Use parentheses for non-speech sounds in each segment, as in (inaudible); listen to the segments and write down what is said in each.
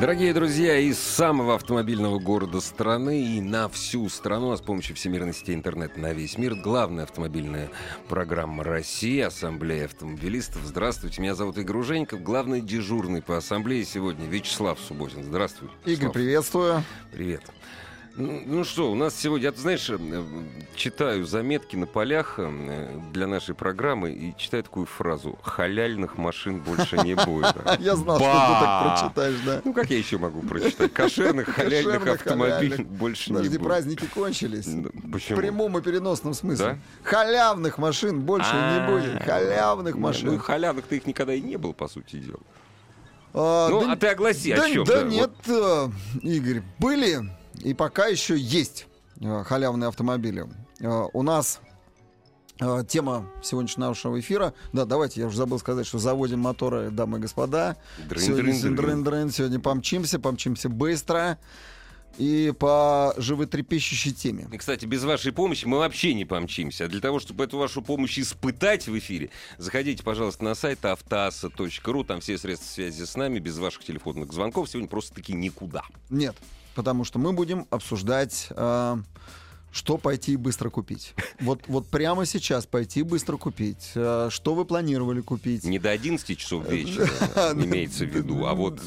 Дорогие друзья, из самого автомобильного города страны и на всю страну, а с помощью всемирной сети интернет на весь мир, главная автомобильная программа России, Ассамблея автомобилистов. Здравствуйте, меня зовут Игорь Ужеников, главный дежурный по ассамблее сегодня Вячеслав Субботин. Здравствуй. Игорь, Вячеслав. приветствую. Привет. Ну ну что, у нас сегодня, я, знаешь, э, читаю заметки на полях э, для нашей программы и читаю такую фразу «халяльных машин больше не (laughs) будет». Я знал, что ты так прочитаешь, да. Ну, как я еще могу прочитать? (laughs) Кошерных, халяльных автомобилей больше не Подожди, будет. праздники кончились. Ну, В Почему? прямом и переносном смысле. Халявных машин больше не А, будет. Халявных не, Ну, машин. халявных-то их никогда и не было, по сути дела. А, Ну, да а ты огласи, да, о чем? да нет, э, Игорь, были и пока еще есть э, халявные автомобили. Э, У нас э, тема сегодняшнего нашего эфира. Да, давайте, я уже забыл сказать, что заводим моторы, дамы и господа. Сегодня, Дрын-дрын-дрын. дрын-дрын, сегодня помчимся, помчимся быстро и по животрепещущей теме. И, кстати, без вашей помощи мы вообще не помчимся. А для того, чтобы эту вашу помощь испытать в эфире, заходите, пожалуйста, на сайт автоаса.ру. Там все средства связи с нами. Без ваших телефонных звонков сегодня просто-таки никуда. Нет, потому что мы будем обсуждать, э, что пойти и быстро купить. (laughs) Вот, вот прямо сейчас пойти и быстро купить. Э, что вы планировали купить? Не до 11 часов вечера (laughs) (laughs) имеется в виду, а вот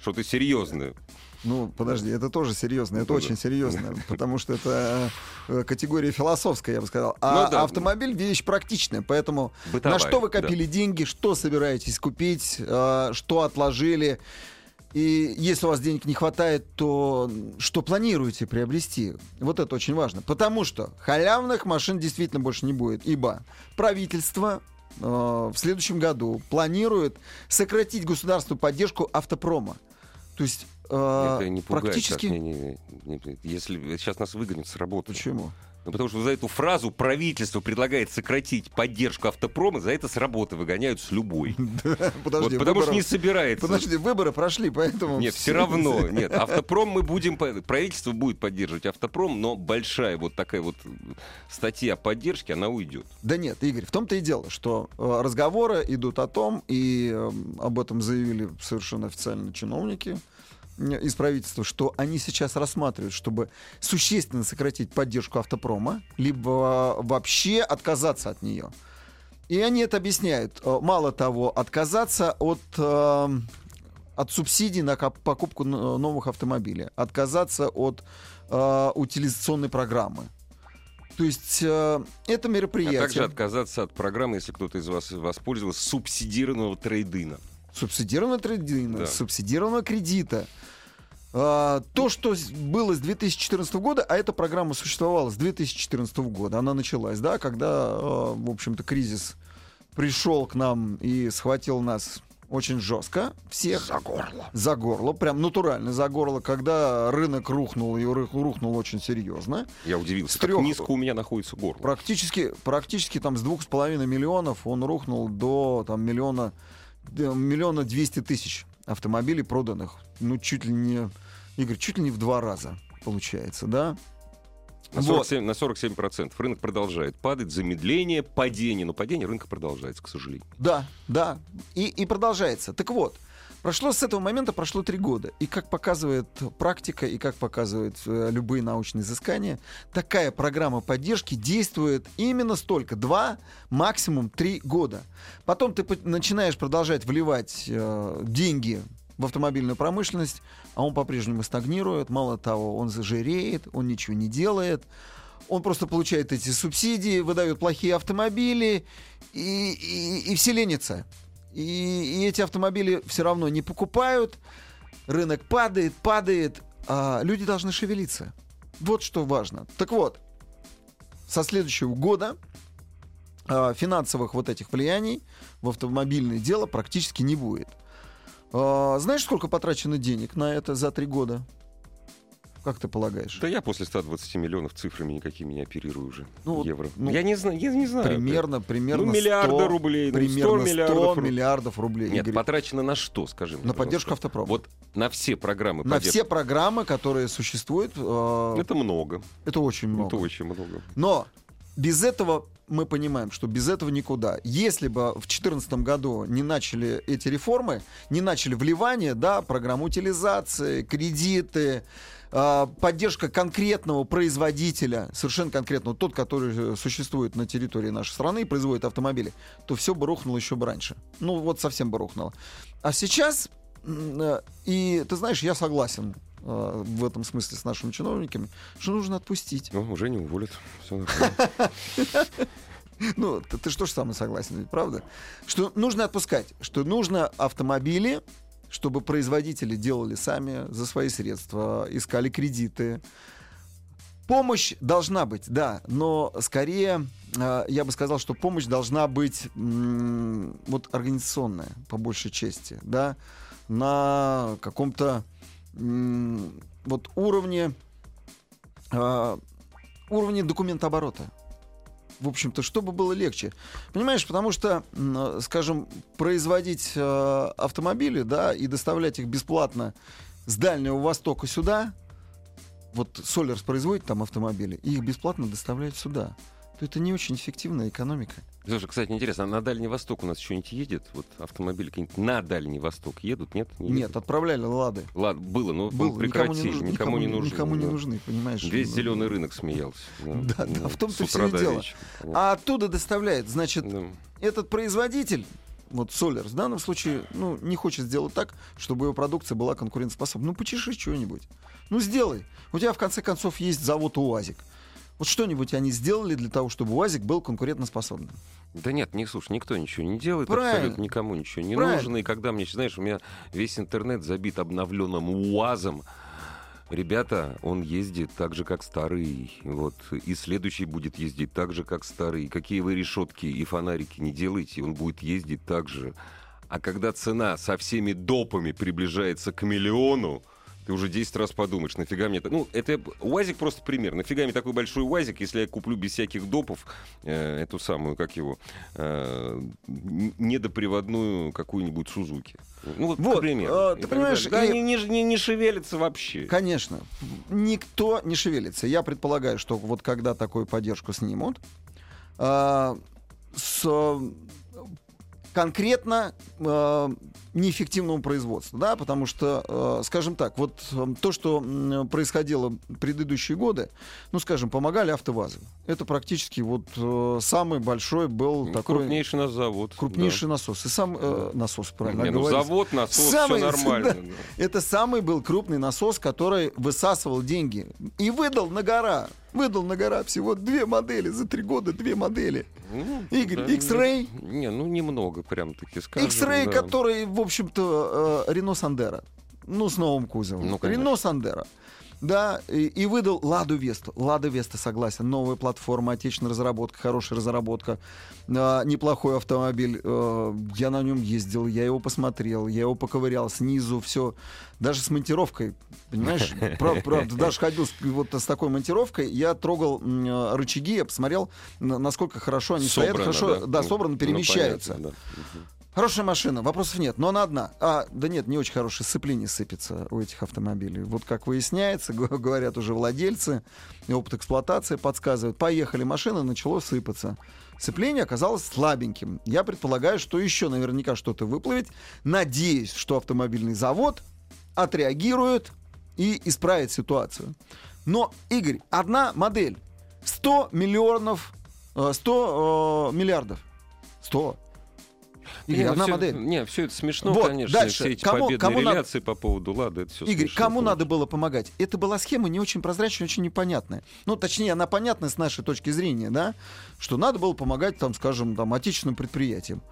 что-то серьезное. Ну, подожди, это тоже серьезно, это Ну очень да. серьезно, потому что это э, категория философская, я бы сказал. А Ну да. автомобиль вещь практичная, поэтому Бытовая, на что вы да. копили деньги, что собираетесь купить, э, что отложили, и если у вас денег не хватает, то что планируете приобрести? Вот это очень важно, потому что халявных машин действительно больше не будет, ибо правительство э, в следующем году планирует сократить государственную поддержку автопрома. То есть э, Это не пугает. практически... не- не- не- если сейчас нас выгонят с работы. Почему? Ну, потому что за эту фразу правительство предлагает сократить поддержку автопрома, за это с работы выгоняют с любой. (laughs) Подожди, Вот потому что выборы- не собирается. Подожди, выборы прошли, поэтому... Нет, все равно. (laughs) Нет, автопром мы будем... Правительство будет поддерживать автопром, но большая вот такая вот статья поддержки, она уйдет. Да нет, Игорь, в том-то и дело, что э, разговоры идут о том, и э, об этом заявили совершенно официально чиновники из правительства, что они сейчас рассматривают, чтобы существенно сократить поддержку автопрома, либо э, вообще отказаться от нее. И они это объясняют. Э, Мало того, отказаться от, э, от субсидий на покупку новых автомобилей, отказаться от э, утилизационной программы. То есть э, это А мероприятие. также отказаться от программы, если кто-то из вас воспользовался, субсидированного трейдина. Субсидированного трейдинга, Да. субсидированного кредита. А, то, что было с 2014 года, а эта программа существовала с 2014 года, она началась, да, когда, э, в общем-то, кризис пришел к нам и схватил нас очень жестко всех. За горло. За горло, прям натурально за горло, когда рынок рухнул, и рухнул очень серьезно. Я удивился, С как трёх- низко у меня находится горло. Практически, практически там с двух с половиной миллионов он рухнул до там миллиона, миллиона двести тысяч автомобилей проданных. Ну, чуть ли не, Игорь, чуть ли не в два раза получается, да? На Вот. 47%, на 47% рынок продолжает падать, замедление, падение, но падение рынка продолжается, к сожалению. Да, да. И, и продолжается. Так вот, прошло с этого момента прошло три года. И как показывает практика, и как показывают э, любые научные изыскания, такая программа поддержки действует именно столько, два, максимум три года. Потом ты начинаешь продолжать вливать э, деньги в автомобильную промышленность, а он по-прежнему стагнирует. Мало того, он зажиреет, он ничего не делает. Он просто получает эти субсидии, выдает плохие автомобили, и, и, и все ленятся. И, и эти автомобили все равно не покупают, рынок падает, падает, а люди должны шевелиться. Вот что важно. Так вот, со следующего года а, финансовых вот этих влияний в автомобильное дело практически не будет. А, знаешь, сколько потрачено денег на это за три года? Как ты полагаешь? Да я после 120 миллионов цифрами никакими не оперирую уже. Ну, евро. ну, я не знаю, я не знаю. Примерно, примерно ну, миллиарда 100, рублей, ну, 100 примерно 100 миллиардов рублей. миллиардов рублей. Нет, Игорь. потрачено на что, скажи мне, на пожалуйста? поддержку автопрома. Вот на все программы на поддержки. все программы, которые существуют, э, Это много. это очень много. Это очень много. Но без этого мы понимаем, что без этого никуда. Если бы в 2014 году не начали эти реформы, не начали вливания, да, программу утилизации, кредиты, э, поддержка конкретного производителя, совершенно конкретного, тот, который э, существует на территории нашей страны и производит автомобили, то все бы рухнуло еще бы раньше. Ну вот совсем бы рухнуло. А сейчас, э, и ты знаешь, я согласен э, в этом смысле с нашими чиновниками, что нужно отпустить. Ну, уже не уволят. Все. (laughs) Ну, ты, ты что ж самый согласен, ведь правда? Что нужно отпускать, что нужно автомобили, чтобы производители делали сами за свои средства, искали кредиты. Помощь должна быть, да, но скорее э, я бы сказал, что помощь должна быть м, вот организационная, по большей части, да, на каком-то вот уровне э, уровне документооборота в общем-то, чтобы было легче. Понимаешь, потому что, скажем, производить э, автомобили, да, и доставлять их бесплатно с Дальнего Востока сюда, вот Солерс производит там автомобили, и их бесплатно доставляют сюда, то это не очень эффективная экономика. Слушай, кстати, интересно, а на Дальний Восток у нас что-нибудь едет? Вот автомобили какие-нибудь на Дальний Восток едут, нет? Не Нет, едут? отправляли Лады. Ладно, было, но Был, Был, прекратили, никому не нужны. Никому не да. нужны, понимаешь? Весь зеленый рынок смеялся. (laughs) Да, да, Ну, в том-то утра и дело. А оттуда доставляет, значит, Да. этот производитель, вот Солерс, в данном случае, ну, не хочет сделать так, чтобы его продукция была конкурентоспособна. Ну, почеши что-нибудь. Ну, сделай. У тебя, в конце концов, есть завод УАЗик. Вот что-нибудь они сделали для того, чтобы УАЗик был конкурентоспособным. Да нет, не слушай, никто ничего не делает, Правильно. абсолютно никому ничего не Правильно. нужно. И когда мне, знаешь, у меня весь интернет забит обновленным УАЗом, Ребята, он ездит так же, как старый. Вот. И следующий будет ездить так же, как старый. Какие вы решетки и фонарики не делаете, он будет ездить так же. А когда цена со всеми допами приближается к миллиону, ты уже 10 раз подумаешь, нафига мне это... Ну, это УАЗик просто пример. Нафига мне такой большой УАЗик, если я куплю без всяких допов э, эту самую, как его, э, недоприводную какую-нибудь Сузуки. Ну, вот, Вот, к примеру. э, И ты понимаешь. Да, и- они не, не, не шевелятся вообще. Конечно, никто не шевелится. Я предполагаю, что вот когда такую поддержку снимут, а, с э, конкретно э, неэффективному производству, да, потому что, э, скажем так, вот э, то, что м, происходило предыдущие годы, ну, скажем, помогали автовазы. Это практически вот э, самый большой был такой Крупнейший наш завод. крупнейший насос. И сам э, насос, да. правильно Не, ну, завод, насос, Самый- все нормально. (laughs) да. да. Это самый был крупный насос, который высасывал деньги. И выдал на гора. Выдал на гора всего две модели. За три года две модели. Ну, Игорь, да, X-Ray? Не, не, ну немного прям таки скажем. X-Ray, да. который, в общем-то, э, Рено Сандера. Ну, с новым кузовом. Ну, конечно. Рено Сандера. Да, и, и выдал Ладу Весту. Лада Веста, согласен. Новая платформа, отечественная разработка, хорошая разработка. А, неплохой автомобиль. Э, я на нем ездил, я его посмотрел, я его поковырял снизу, все. Даже с монтировкой, понимаешь? (laughs) Правда, правда, даже ходил с, вот с такой монтировкой. Я трогал э, рычаги, я посмотрел, на- насколько хорошо они стоят, Собрано, хорошо, да, Ну, собрано, ну, перемещаются. понятно, да. Хорошая машина, вопросов нет, но она одна. А, да нет, не очень хорошее сцепление сыпется у этих автомобилей. Вот как выясняется, (laughs) говорят уже владельцы, и опыт эксплуатации подсказывает. Поехали, машина начало сыпаться. Сцепление оказалось слабеньким. Я предполагаю, что еще наверняка что-то выплывет. Надеюсь, что автомобильный завод отреагирует и исправит ситуацию. Но, Игорь, одна модель. 100 миллионов, э, 100 э, миллиардов. 100. Игорь, Не, одна всё- модель. Не, все это смешно, Вот, конечно. дальше. Все эти Кому- победные кому надо- реляции по поводу Лады, это все Игорь, кому надо было помогать? Это была схема не очень прозрачная, очень непонятная. Ну, точнее, она понятна с нашей точки зрения, да, что надо было помогать, там, скажем, там, отечественным предприятиям.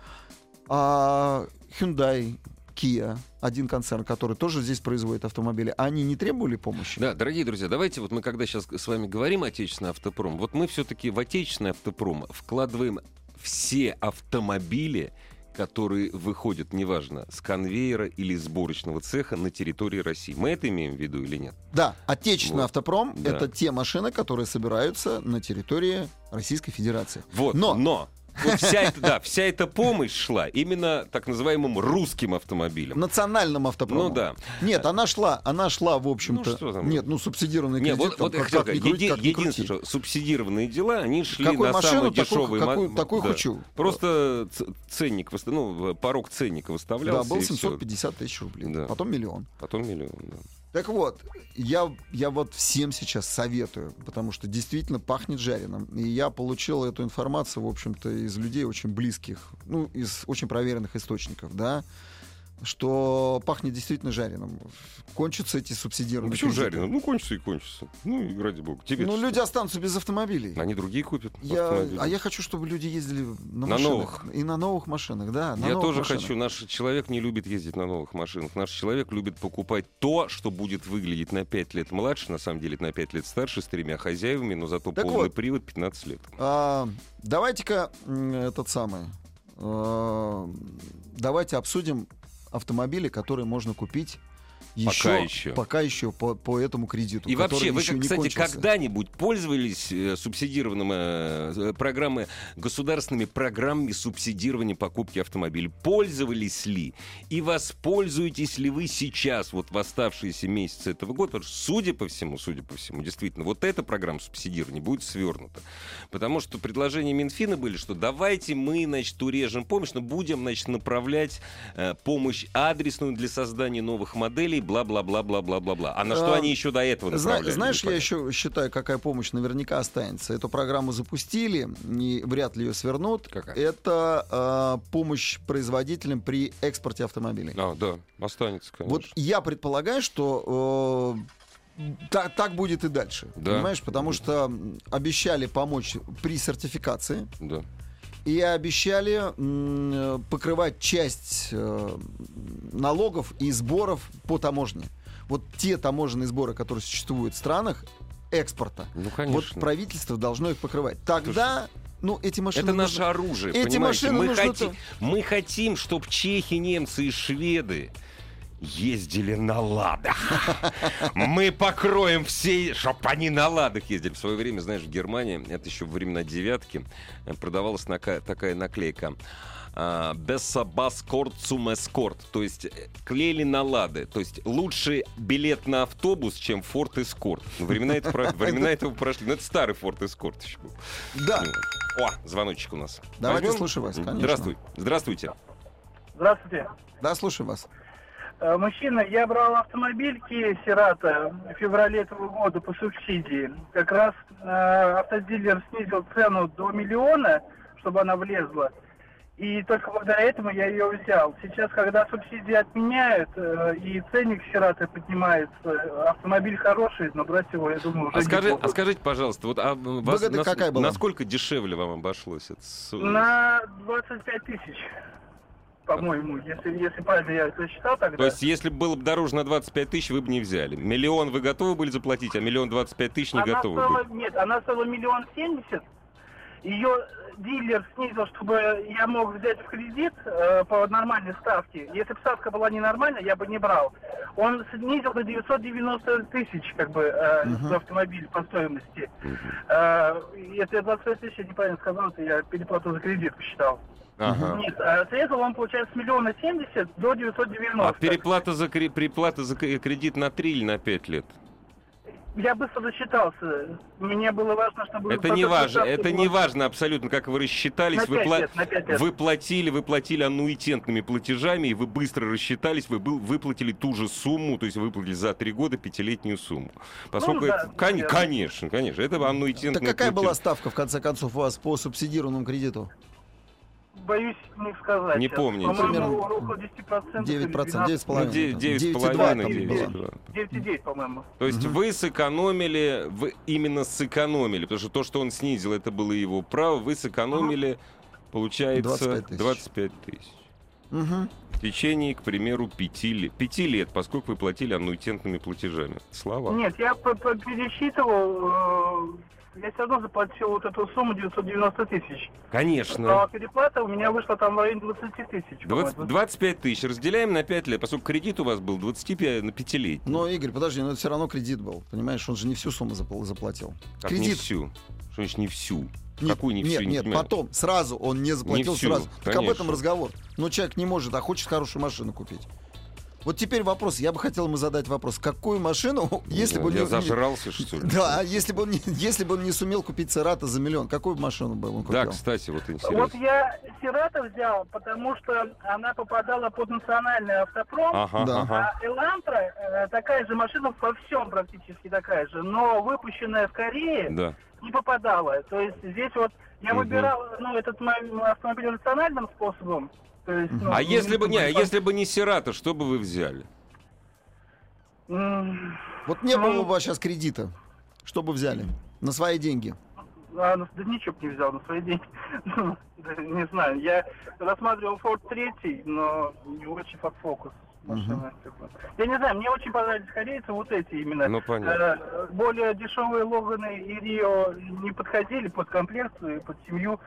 А Hyundai, Kia, один концерн, который тоже здесь производит автомобили, они не требовали помощи? Да, дорогие друзья, давайте вот мы когда сейчас с вами говорим отечественный автопром, вот мы все-таки в отечественный автопром вкладываем все автомобили, которые выходят, неважно, с конвейера или сборочного цеха на территории России. Мы это имеем в виду или нет? Да, отечественный Вот. автопром Да. это те машины, которые собираются на территории Российской Федерации. Вот, Но- но, вот вся эта, да, вся эта помощь шла именно так называемым русским автомобилям. Национальным автопромом. Ну да. Нет, она шла, она шла, в общем-то. Ну, что там? Нет, ну субсидированный Не, кредит. вот, вот как- как еди- как ни единственное, что субсидированные дела, они шли Какую на машину, самые такую- дешевые. ма- какую- такую да. хочу. Просто ценник, ну, порог ценника Да, выставлялся. был и всё. 750 тысяч рублей. Да. Потом миллион. Потом миллион. да. Так вот, я, я вот всем сейчас советую, потому что действительно пахнет жареным. И я получил эту информацию, в общем-то, из людей очень близких, ну, из очень проверенных источников, да, что пахнет действительно жареным. Кончатся эти Ну, субсидированные почему кредиты. жарено? Ну, кончится и кончится. Ну, и ради бога. Тебе Ну, люди останутся без автомобилей. Они другие купят Я, а я хочу, чтобы люди ездили на, На машинах. новых. И на новых машинах, да. на Я тоже машинах. хочу. Наш человек не любит ездить на новых машинах. Наш человек любит покупать то, что будет выглядеть на 5 лет младше, на самом деле на 5 лет старше, с тремя хозяевами, но зато Так полный вот. привод 15 лет. А, давайте-ка этот самый. а, давайте обсудим автомобили, которые можно купить еще, Пока еще. пока еще по, по этому кредиту. И вообще, вы, еще кстати, когда-нибудь пользовались э, субсидированным э, программы, государственными программами субсидирования покупки автомобилей? Пользовались ли? И воспользуетесь ли вы сейчас, вот в оставшиеся месяцы этого года? Потому что, судя по всему, судя по всему, действительно, вот эта программа субсидирования будет свернута. Потому что предложения Минфина были, что давайте мы, значит, урежем помощь, но будем, значит, направлять э, помощь адресную для создания новых моделей, бла-бла-бла-бла-бла-бла-бла. А на что А, они еще до этого направляли? знаешь, я еще считаю, какая помощь наверняка останется. Эту программу запустили, и вряд ли ее свернут. Какая? Это а, помощь производителям при экспорте автомобилей. А, да, останется, конечно. Вот я предполагаю, что э, та- так будет и дальше. Да. Понимаешь? Потому что обещали помочь при сертификации Да. И обещали э, покрывать часть э, налогов и сборов по таможне. Вот те таможенные сборы, которые существуют в странах экспорта, Ну, вот конечно. правительство должно их покрывать. Тогда, ну, эти машины... Это нужно- наше оружие, Эти понимаете? машины мы, нужно хотим, мы хотим, чтобы чехи, немцы и шведы ездили на ладах. Мы покроем все, чтобы они на ладах ездили. В свое время, знаешь, в Германии, это еще во времена девятки, продавалась нака- такая наклейка. Бессабаскорт сумэскорт. То есть э, клеили на лады. То есть лучше билет на автобус, чем Форд Эскорт. Ну, Времена, это про- времена этого прошли. Но это старый Форд Эскорт еще был. Да, О, звоночек у нас. Давайте Возьмем? слушаю вас, конечно. Здравствуй. Здравствуйте. Здравствуйте. да, слушаю вас. Э, Мужчина, я брал автомобиль Kia Cerato в феврале этого года по субсидии. Как раз э, автодилер снизил цену до миллиона, чтобы она влезла. И только благодаря этому я ее взял. Сейчас, когда субсидии отменяют э, и ценник Cerato поднимается, автомобиль хороший, но брать его, я думаю, уже А, скажи, а буду. скажите, пожалуйста, вот а вас Выгода какая была? насколько дешевле вам обошлось? это На 25 тысяч, по-моему, если, если правильно я это считал тогда. То есть, если бы было бы дороже на 25 тысяч, вы бы не взяли. Миллион вы готовы были заплатить, а миллион 25 тысяч не она готовы стоила, были. Нет, она стоила миллион семьдесят. Ее дилер снизил, чтобы я мог взять в кредит э, по нормальной ставке. Если бы ставка была ненормальная, я бы не брал. Он снизил до 990 тысяч, как бы, э, за автомобиль по стоимости. Э, если 25 тысяч, я неправильно сказал, то я переплату за кредит посчитал. Ага. Нет, а средства он получает с миллиона семьдесят до 990. А переплата за, кре- переплата за к- кредит на 3 или на 5 лет? Я быстро засчитался. Мне было важно, чтобы... Это не важно, это не важно абсолютно, как вы рассчитались. На Вы, пла- лет, на пять лет. вы платили, вы платили аннуитентными платежами, и вы быстро рассчитались, вы был, выплатили ту же сумму, то есть выплатили за три года пятилетнюю сумму. Поскольку Ну да, это- кон- конечно, конечно, это аннуитентный Так какая платеж. была ставка, в конце концов, у вас по субсидированному кредиту? Боюсь не сказать. Не помните. По-моему, около 10%. 9%, 9,5%. Ну, де- девять с 9,2 половиной, там девять, было. да. 9,9, по-моему. То есть вы сэкономили, вы именно сэкономили, потому что то, что он снизил, это было его право, вы сэкономили, получается, 25 тысяч. 25 тысяч. Мгм. В течение, к примеру, пяти лет, пяти лет, поскольку вы платили аннуитентными платежами. Слова. Нет, я пересчитывал, э, я все равно заплатил вот эту сумму 990 тысяч. Конечно. А переплата у меня вышла там в районе 20 тысяч. 20 по-моему. 25 тысяч разделяем на 5 лет, поскольку кредит у вас был 25 на 5 лет. Но, Игорь, подожди, но это все равно кредит был. Понимаешь, он же не всю сумму запл- заплатил. Как не кредит. всю. Что значит не всю? Нет, Какую не нет, всю, не нет, понимаю. потом, сразу он не заплатил всю, сразу. Так об конечно. этом разговор. Но человек не может, а хочет хорошую машину купить. Вот теперь вопрос, я бы хотел ему задать вопрос. Какую машину, (laughs) если бы он Я не... зажрался, что ли? Да, если бы, он не, (laughs) если бы он не сумел купить Церата за миллион, какую машину бы он купил? Да, кстати, вот Вот интересно. я Сирата взял, потому что она попадала под национальный автопром. Ага, Да. ага. А Элантра э, такая же машина во всем практически такая же, но выпущенная в Корее Да. не попадала. То есть здесь вот я выбирал ну, этот мо- автомобиль национальным способом. То есть, ну, А если бы не, а по- если бы не Сирата, что бы вы взяли? Вот не было Ну. бы у вас сейчас кредита. Что бы взяли? На свои деньги. а, ну, да ничего бы не взял на свои деньги. (laughs) Ну, да, не знаю, я рассматривал Ford 3, но не очень Ford Focus. машина. Я не знаю, мне очень понравились корейцы вот эти именно. Ну, понятно. Э, более дешевые Логаны и Рио не подходили под комплекцию, под семью.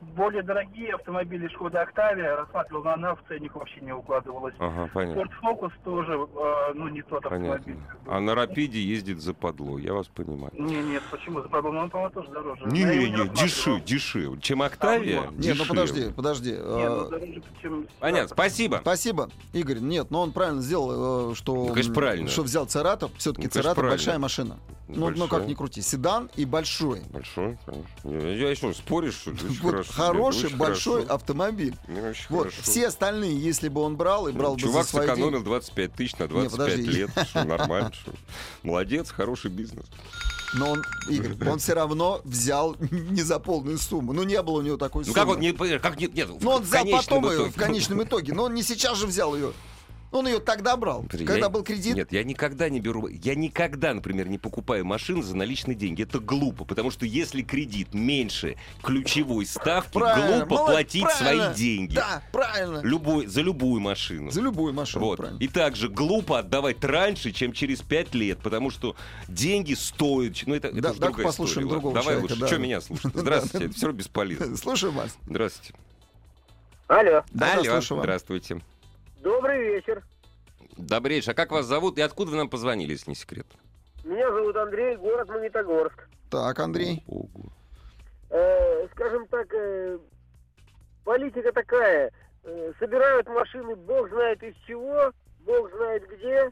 Более дорогие автомобили Шкода Октавия рассматривал, но она в ценник вообще не укладывалась. Ага, понятно. Ford Focus тоже, э, ну, не тот автомобиль. Понятно. А на Рапиде ездит западло, я вас понимаю. Не, нет, почему? За подобным он, по-моему, тоже дороже. Не, Я не, не, рассматривал. дешевле, дешевле. Чем Октавия, А. Нет, ну подожди, подожди. Не, э, ну, дороже, чем... Понятно, спасибо. Спасибо, Игорь. Нет, но он правильно сделал, э, что, Ну, конечно, правильно. что взял Цератов. Все-таки Ну, Цератов большая машина. Ну, ну, как ни крути. Седан и большой. Большой, конечно. Я, я что, споришь, что хорошо. хороший Очень большой хорошо. автомобиль. Ну, очень Вот хорошо. все остальные, если бы он брал и брал бы Чувак за свои сэкономил деньги. 25 тысяч на Не, 25 подожди. лет. Что, (laughs) нормально, что? Молодец, хороший бизнес. Но он, Игорь, (laughs) он все равно взял не за полную сумму. Ну, не было у него такой Ну суммы. как он не... Как нет, нет, Ну, он взял потом ее в конечном итоге. Но он не сейчас же взял ее. Он ее тогда брал, Смотри, когда я- был кредит. Нет, я никогда не беру... Я никогда, например, не покупаю машину за наличные деньги. Это глупо, потому что если кредит меньше ключевой ставки, Правильно, глупо молодец, платить правильно. свои деньги. Да, правильно. Любой, за любую машину. За любую машину, Вот. правильно. И также глупо отдавать раньше, чем через 5 лет, потому что деньги стоят. Ну, это, это Да, же давай другая послушаем история. другого Давай человека, лучше. да. Что меня слушать? (laughs) Здравствуйте. Это все равно бесполезно. Слушай вас. Здравствуйте. Алло, Да, да, Алло, здравствуйте. Добрый вечер. Добрейший, а как вас зовут и откуда вы нам позвонили, если не секрет? Меня зовут Андрей, город Магнитогорск. Так, Андрей. Ого. Э, скажем так, э, политика такая. Э, собирают машины бог знает из чего, бог знает где.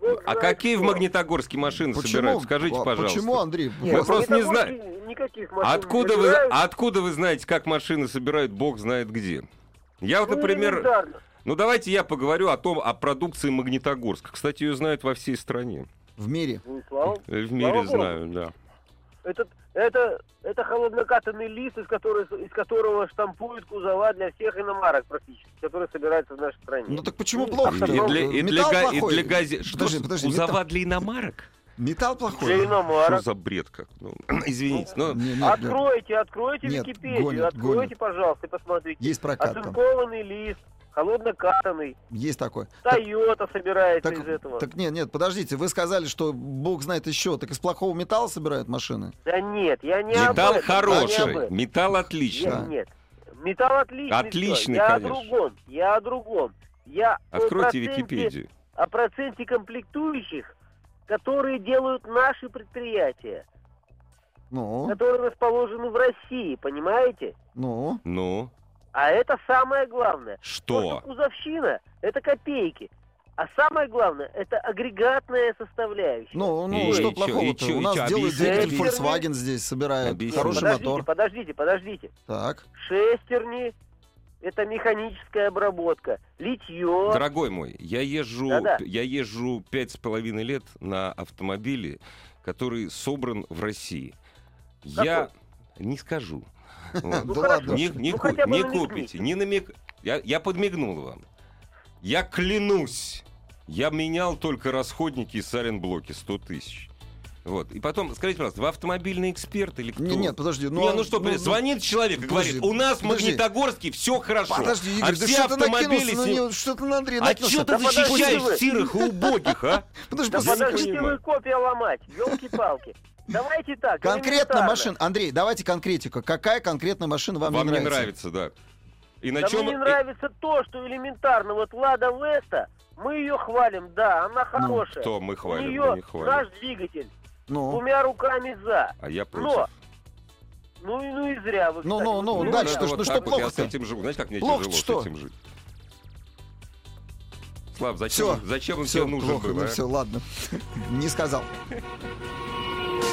Бог А знает какие в что. Магнитогорске машины Почему? собирают? Скажите, А пожалуйста. Почему, Андрей? Нет, Мы в просто не Магнитогорске Никаких машин Откуда не вы, собирают. откуда вы знаете, как машины собирают, бог знает где? Я вот, Ну, например... Ну, давайте я поговорю о том, о продукции Магнитогорска. Кстати, ее знают во всей стране. В мире. Ну, слава- В мире Богу. знаю, да. Это, это, это холоднокатанный лист, из которого, из которого штампуют кузова для всех иномарок практически, которые собираются в нашей стране. Ну так почему плохо? И для, и для, Металл га- и плохой. для газе... Что, Подожди, ж, подожди, кузова металл- для иномарок? Металл Для плохой. Что иномарок. за бред как? Ну, (clears throat) извините, но... Не, нет, нет. Откройте, откройте Нет, Википедию, гонят, откройте, гонят. пожалуйста, и посмотрите. Есть прокатка. Оцинкованный лист, холоднокатанный, Есть такой. Так, Тойота собирается так, из этого. так нет, нет, подождите, вы сказали, что бог знает еще, так из плохого металла собирают машины? Да нет, я не об Металл этом, я не об хороший, этом. металл Нет, отличный. Да. нет. Металл отличный. Отличный. Я конечно. о другом, я о другом. Я о Откройте проценте- Википедию. О проценте комплектующих, которые делают наши предприятия, Ну, которые расположены в России, понимаете? ну, Ну, А это самое главное. То, что? что кузовщина – это копейки. А самое главное – это агрегатная составляющая. ну, ну, И что плохого-то? У нас чё, делают двигатель. Volkswagen здесь, собирают Объясните. хороший подождите, мотор. подождите, подождите. Так, Шестерни – это механическая обработка. Литье. Дорогой мой, я езжу, Да-да. я езжу пять с половиной лет на автомобиле, который собран в России. Я не скажу. Ну, да хорошо. ладно. Не, Ну, купите, не намек... Я, я подмигнул вам. Я клянусь, я менял только расходники и саренблоки 100 тысяч. Вот. И потом, скажите, пожалуйста, вы автомобильный эксперт или кто? Не, нет, подожди, ну, не, а- ну что, ну, ну, звонит человек и подожди, говорит, у нас в. Магнитогорске все хорошо. подожди, а Игорь, да все что ты автомобили накинулся? с Ну, что ты на Андрея А что ты Да защищаешь вы. сирых и убогих, а? (laughs) Подожди, Да подождите вы копия ломать, елки-палки. Давайте так. Конкретно элементарно. машин. Андрей, давайте конкретика. Какая конкретно машина вам, Вам не не нравится? нравится, да. И на Да чем... мне не нравится то, что элементарно. Вот Лада Веста, мы ее хвалим, да, она хорошая. Кто мы У хвалим, мы нее не хвалим. наш двигатель, Ну, двумя руками за. А я против. Но, ну, и- ну и зря вы, Ну, кстати, ну, ну, дальше это что- вот ну, что плохо-то? с этим живу. Знаете, как мне Плохо-то тяжело что? с этим жить? Слав, зачем, все. зачем он все, тебе нужен плохо, был, ну а? все, ладно. (laughs) Не сказал.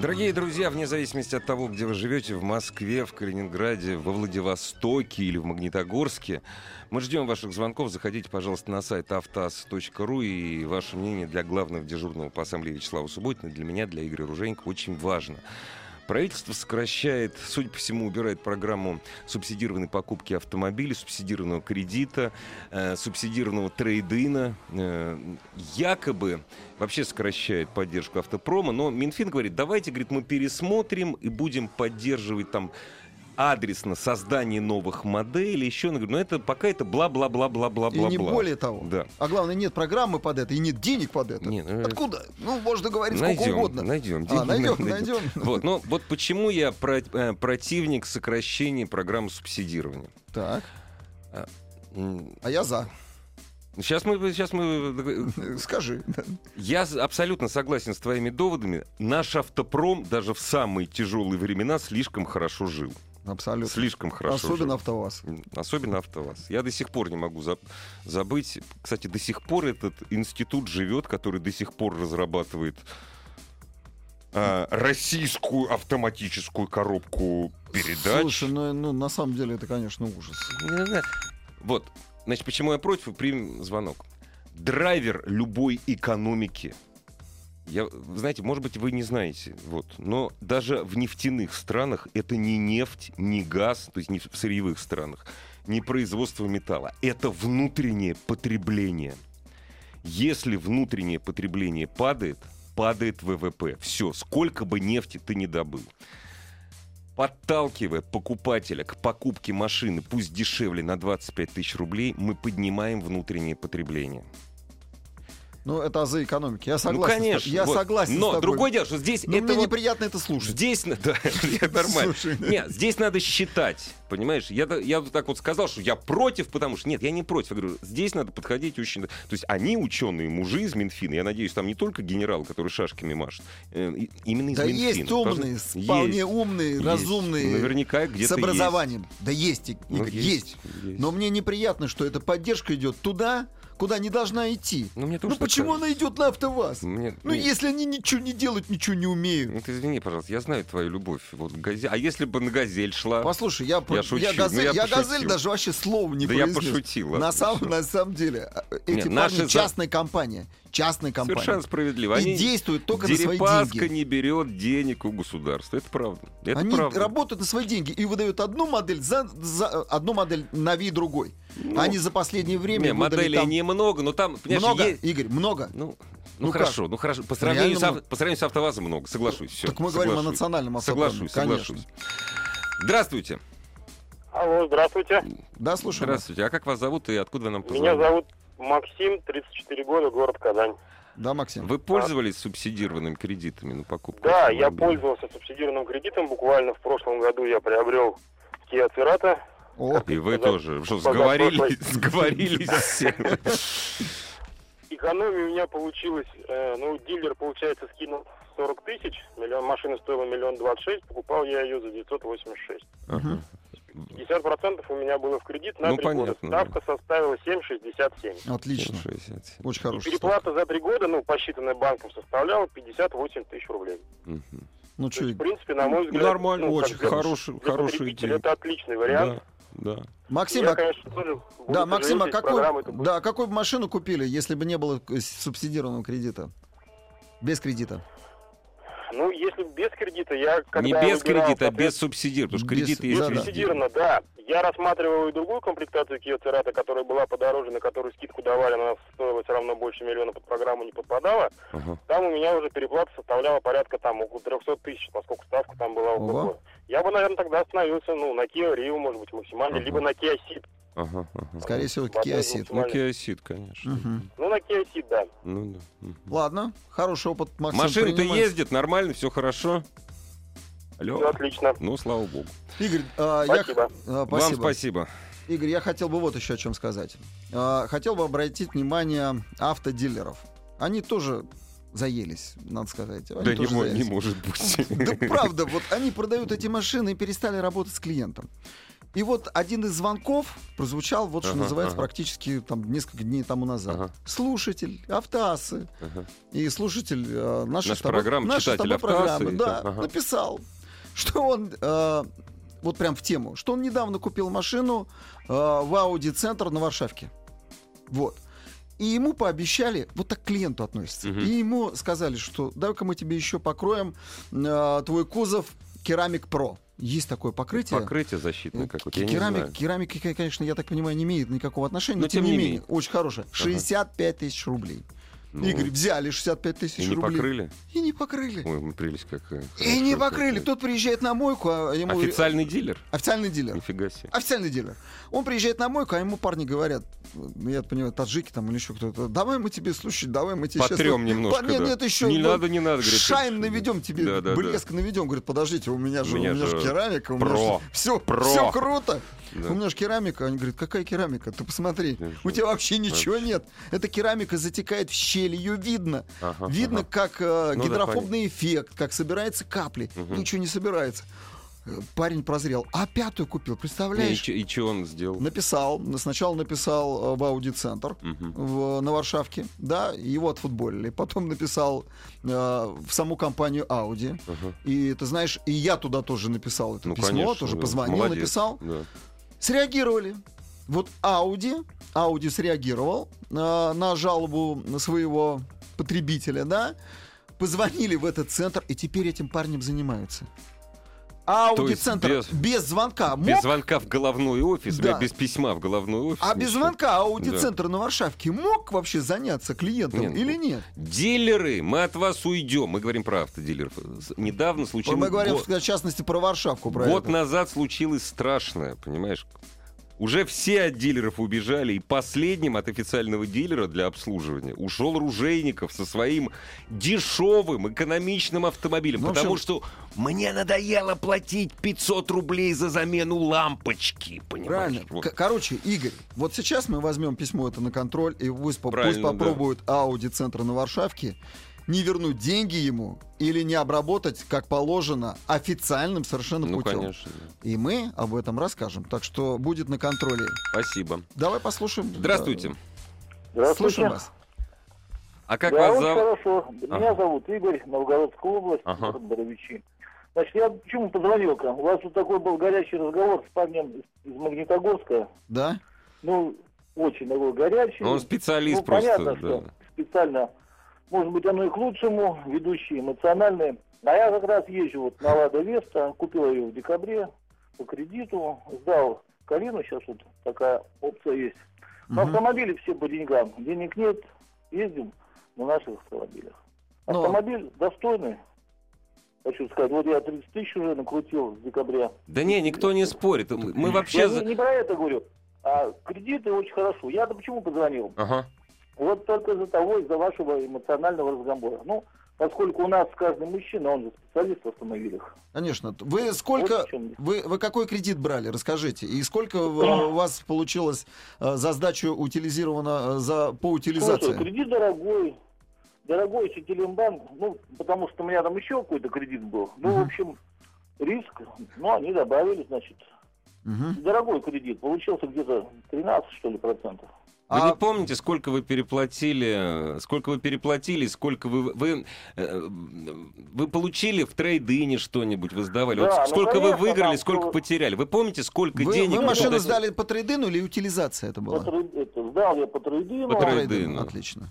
Дорогие друзья, вне зависимости от того, где вы живете, в Москве, в Калининграде, во Владивостоке или в Магнитогорске, мы ждем ваших звонков. Заходите, пожалуйста, на сайт автоаз.ру и ваше мнение для главного дежурного по ассамблее Вячеслава Субботина, для меня, для Игоря Ружейнко очень важно. Правительство сокращает, судя по всему, убирает программу субсидированной покупки автомобилей, субсидированного кредита, э, субсидированного трейдина. Э, якобы вообще сокращает поддержку автопрома, но Минфин говорит, давайте, говорит, мы пересмотрим и будем поддерживать там адресно создание новых моделей, еще, говорит, ну это пока это бла-бла-бла-бла-бла-бла. И не более того. Да. А главное, нет программы под это и нет денег под это. Не, ну, Откуда? Ну, можно говорить сколько Найдем, угодно. найдем. А, найдем, деньги найдем. (laughs) Вот, но вот почему я про- э, противник сокращения программы субсидирования. Так, М, а я за. Сейчас мы, сейчас мы, (laughs) Скажи. я абсолютно согласен с твоими доводами. Наш автопром даже в самые тяжелые времена слишком хорошо жил, Абсолютно. слишком хорошо Особенно жил. АвтоВАЗ. Особенно АвтоВАЗ. Я до сих пор не могу заб- забыть. Кстати, до сих пор этот институт живет, который до сих пор разрабатывает а, российскую автоматическую коробку передач. Слушай, ну, ну, на самом деле это, конечно, ужас. Вот, значит, почему я против, примем звонок. Драйвер любой экономики. Я, знаете, может быть, вы не знаете, вот, но даже в нефтяных странах это не нефть, не газ, то есть не в сырьевых странах, не производство металла. Это внутреннее потребление. Если внутреннее потребление падает, падает ВВП. Все, сколько бы нефти ты не добыл. Подталкивая покупателя к покупке машины, пусть дешевле на 25 тысяч рублей, мы поднимаем внутреннее потребление. Ну, это азы экономики. Я согласен. ну, с конечно. Я вот. согласен с Но тобой. другое дело, что здесь Но это мне вот- неприятно это слушать. Здесь, (laughs) да, (laughs) нормально. Слушай, Нет, здесь надо считать, понимаешь? Я, да- я так вот сказал, что я против, потому что... Нет, я не против. Я говорю, здесь надо подходить очень... То есть они, ученые, мужи из Минфина, я надеюсь, там не только генерал, который шашками машет, э, именно из Да Минфина. есть умные, вполне Есть. умные, Есть. разумные, Наверняка где-то с образованием. Да есть, есть. Игорь, Ну, есть. есть. Но мне неприятно, что эта поддержка идет туда, куда не должна идти. Ну, мне тоже Ну почему кажется. она идет на АвтоВАЗ? Мне- Ну мне- если они ничего не делают, ничего не умеют. Ну, ты извини, пожалуйста, я знаю твою любовь. Вот газель... А если бы на «Газель» шла... Послушай, я, Я шучу, ну, газель, я я газель даже вообще слова не Да я произнес. пошутил, На ладно, самом, на самом деле, э, эти Нет, парни наши частная компания. Частная компания. Совершенно справедливо. И Они... действуют только на свои деньги. не берет денег у государства. Это правда. Это Они правда. работают на свои деньги и выдают одну модель за, за одну модель на вид другой. Ну, Они за последнее время Не, моделей там немного, но там, понимаешь, много, есть- Игорь, много. Ну, ну, Ну хорошо, ну хорошо. По сравнению, Реально с, много. по сравнению с АвтоВАЗом много, соглашусь. Все, Так мы говорим о национальном автопроме, Соглашусь, конечно. соглашусь. Здравствуйте. Алло, здравствуйте. Да, слушай. Здравствуйте. А как вас зовут и откуда вы нам Меня позвонили? зовут Максим, 34 года, город Казань. Да, Максим. Вы пользовались субсидированными кредитами на покупку? Да, я пользовался субсидированным кредитом. Буквально в прошлом году я приобрел Kia Cerato. О, И вы тоже. Что, сговорились? Сговорились все. Экономия у меня получилась, э, ну, дилер, получается, скинул 40 тысяч, миллион, машина стоила миллион двадцать шесть, покупал я ее за 986. Ага. 50% у меня было в кредит на Ну, три года. понятно, да. Ставка составила 7,67. отлично. 7,67. Очень И хороший. старт. переплата за три года, ну, посчитанная банком, составляла 58 тысяч рублей. Мгм. Ну То что, есть, в принципе, на мой взгляд... Нормально, ну, очень хороший, для хорошая потребителя идея. Это отличный вариант. Да, да. Максим, Я, а- конечно, тоже да, Максим, а будет. да, какую бы машину купили, если бы не было субсидированного кредита? Без кредита. Ну, если без кредита, я когда Не без выбирал, кредита, а без субсидирования. Потому что Без- кредиты есть да, да. везде. Субсидированно, да. Я рассматривал и другую комплектацию Kia Cerato, которая была подороже, на которую скидку давали, она стоила все равно больше миллиона под программу не подпадала. Ага. Там у меня уже переплата составляла порядка там около 300 тысяч, поскольку ставка там была около Ого. Я бы, наверное, тогда остановился, ну, на Kia Rio, может быть, максимально, Ага. либо на Kia Ceed. Ага, ага. Скорее всего, Ceed. Ну, Ceed, конечно. Мгм. Ну, на Ceed, да. Ну, да. Мгм. Ладно, хороший опыт Максим Машина-то принимает. ездит, нормально, все хорошо. Алло. Все отлично. Ну, слава богу. Игорь, а, я х- Спасибо. а, Вам спасибо. Игорь, я хотел бы вот еще о чем сказать. А, Хотел бы обратить внимание автодилеров. Они тоже заелись, надо сказать. Они Да не, тоже мо- не заелись. может быть. Да правда, вот они продают эти машины и перестали работать с клиентом. И вот один из звонков прозвучал, вот что Ага, называется, ага. практически там несколько дней тому назад. Ага. Слушатель автоассы Ага. и слушатель э, нашей Наша с тобой- нашей читатель тобой программы, да, ага. написал, что он э, вот прям в тему, что он недавно купил машину э, в Audi Центр на Варшавке. Вот. И ему пообещали, вот так к клиенту относится. Мгм. И ему сказали, что давай-ка мы тебе еще покроем э, твой кузов Керамик Про. Есть такое покрытие. Покрытие защитное какое-то, я не Керамик, керамика, конечно, я так понимаю, не имеет никакого отношения, но, Но тем, тем не не менее, менее. очень хорошее. 65 тысяч рублей. Ну, Игорь, взяли 65 И тысяч не рублей. покрыли? И не покрыли. Ой, прелесть какая. И не покрыли. какая. Тот приезжает на мойку, а ему... Официальный дилер? Официальный дилер. Нифига себе. Официальный дилер. Он приезжает на мойку, а ему парни говорят, ну, я понимаю, таджики там или еще кто-то, давай мы тебе, слушай, давай мы тебе Потрем щас- немножко, Нет, да. нет, еще... Не надо, не надо, говорит. Шайн наведем тебе, Да, да, да. блеск наведем. Говорит, подождите, у меня же, у меня же же керамика, у меня про. все, Про. все круто. Да. У меня же керамика. Они говорят, какая керамика? Ты посмотри, Конечно. у тебя вообще ничего нет. Эта керамика затекает в щель, ее видно. Ага, Видно, ага. как э, Ну да, гидрофобный эффект, как собираются капли. Мгм. Ничего не собирается. Э, Парень прозрел. А пятую купил, Не, И представляешь? что он сделал? Написал, сначала написал э, в Audi центр Мгм. в, на Варшавке, да, его отфутболили. Потом написал э, в саму компанию Audi. Ага. И ты знаешь, и я туда тоже написал это Ну, письмо, конечно, тоже да. позвонил, Молодец, написал. да. Среагировали. Вот Audi, Audi среагировал э, на жалобу своего потребителя, да, позвонили в этот центр, и теперь этим парнем занимаются. То Audi есть центр без- без, звонка мог, Без звонка в головной офис, Да. без письма в головной офис. а без ничего. звонка Audi Да. на Варшавке мог вообще заняться клиентом Нет, или ну, нет? Дилеры, мы от вас уйдем. Мы говорим про автодилеров. Недавно случилось... Мы говорим, год, в частности, про Варшавку. Про год это. назад случилось страшное, понимаешь? Уже все от дилеров убежали, и последним от официального дилера для обслуживания ушел Ружейников со своим дешевым, экономичным автомобилем. Ну, потому общем- что мне надоело платить 500 рублей за замену лампочки, понимаешь? Правильно. Вот. Короче, Игорь, вот сейчас мы возьмем письмо это на контроль, и пусть, пусть Правильно, да. попробуют Audi центра на Варшавке не вернуть деньги ему или не обработать, как положено, официальным совершенно Ну, путем. конечно. И мы об этом расскажем. Так что будет на контроле. Спасибо. Давай послушаем. Здравствуйте. Да, Слушаем вас. А как да, вас зовут? хорошо. Ага. Меня зовут Игорь, Новгородская область, Ага. город Боровичи. Значит, я почему позвонил к вам? У вас тут такой был горячий разговор с парнем из, из Магнитогорска. Да? Ну, очень такой горячий. Ну, он специалист ну, просто. понятно, да. что специально, может быть, оно и к лучшему, ведущий эмоциональный. А я как раз езжу вот на Лада Веста, купил ее в декабре по кредиту, сдал Калину, сейчас вот такая опция есть. Но Мгм. автомобили все по деньгам. Денег нет, ездим на наших автомобилях. Но- Автомобиль достойный. Хочу сказать, вот я 30 тысяч уже накрутил с декабря. Да не, никто не спорит. Мы вообще... Я не, не про это говорю, а кредиты очень хорошо. Я-то почему позвонил? Ага. Вот только из-за того, из-за вашего эмоционального разговора. Ну, поскольку у нас каждый мужчина, он же специалист в автомобилях. Конечно. Вы сколько... Вот в. Вы, вы какой кредит брали, расскажите. И сколько в- у вас получилось э, за сдачу утилизировано э, за, по утилизации? Слушай, кредит дорогой. Дорогой Сетелембанк, ну, потому что у меня там еще какой-то кредит был. Ну, в Мгм. общем, риск, ну, они добавили, значит. Мгм. Дорогой кредит, получился где-то 13, что ли, процентов. Вы А- не помните, сколько вы переплатили, сколько вы переплатили, сколько вы вы э, вы получили в трейдине что-нибудь, вы сдавали? Да, вот ну, сколько вы конечно, выиграли, там сколько потеряли? Вы помните, сколько Вы, денег вы вы машину туда- сдали по трейдину или утилизация это По была? трей- это, сдал я по трейдину. По трейдину. Отлично.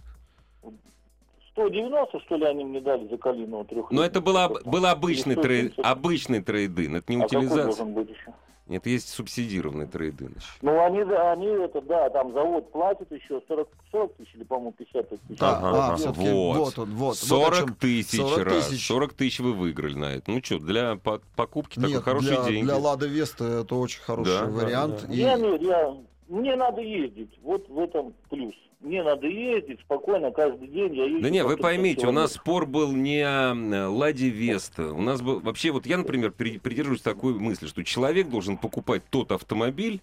190, что ли, они мне дали за калину трех. Но это была, был обычный, трей, 170. обычный трейдин, это не А какой утилизация. должен быть еще? Нет, есть субсидированный трейдин. еще. Ну, они, да, они, это, да, там завод платит еще 40, 40 тысяч или, по-моему, 50 тысяч. Да, Ага, а, ага. Вот. вот. он, вот. 40 вот о чем. тысяч 40 раз. тысяч. 40 тысяч вы выиграли на это. Ну что, для по- покупки такой Нет, хорошие для, деньги. для Лада Веста это очень хороший Да, да, вариант. да. И- Я, нет, я, мне надо ездить, вот в этом плюс. Мне надо ездить спокойно каждый день. Я езжу Да не, вы 150 поймите, у нас спор был не о Ладе Веста. У нас был... Вообще, вот я, например, при- придерживаюсь такой мысли, что человек должен покупать тот автомобиль,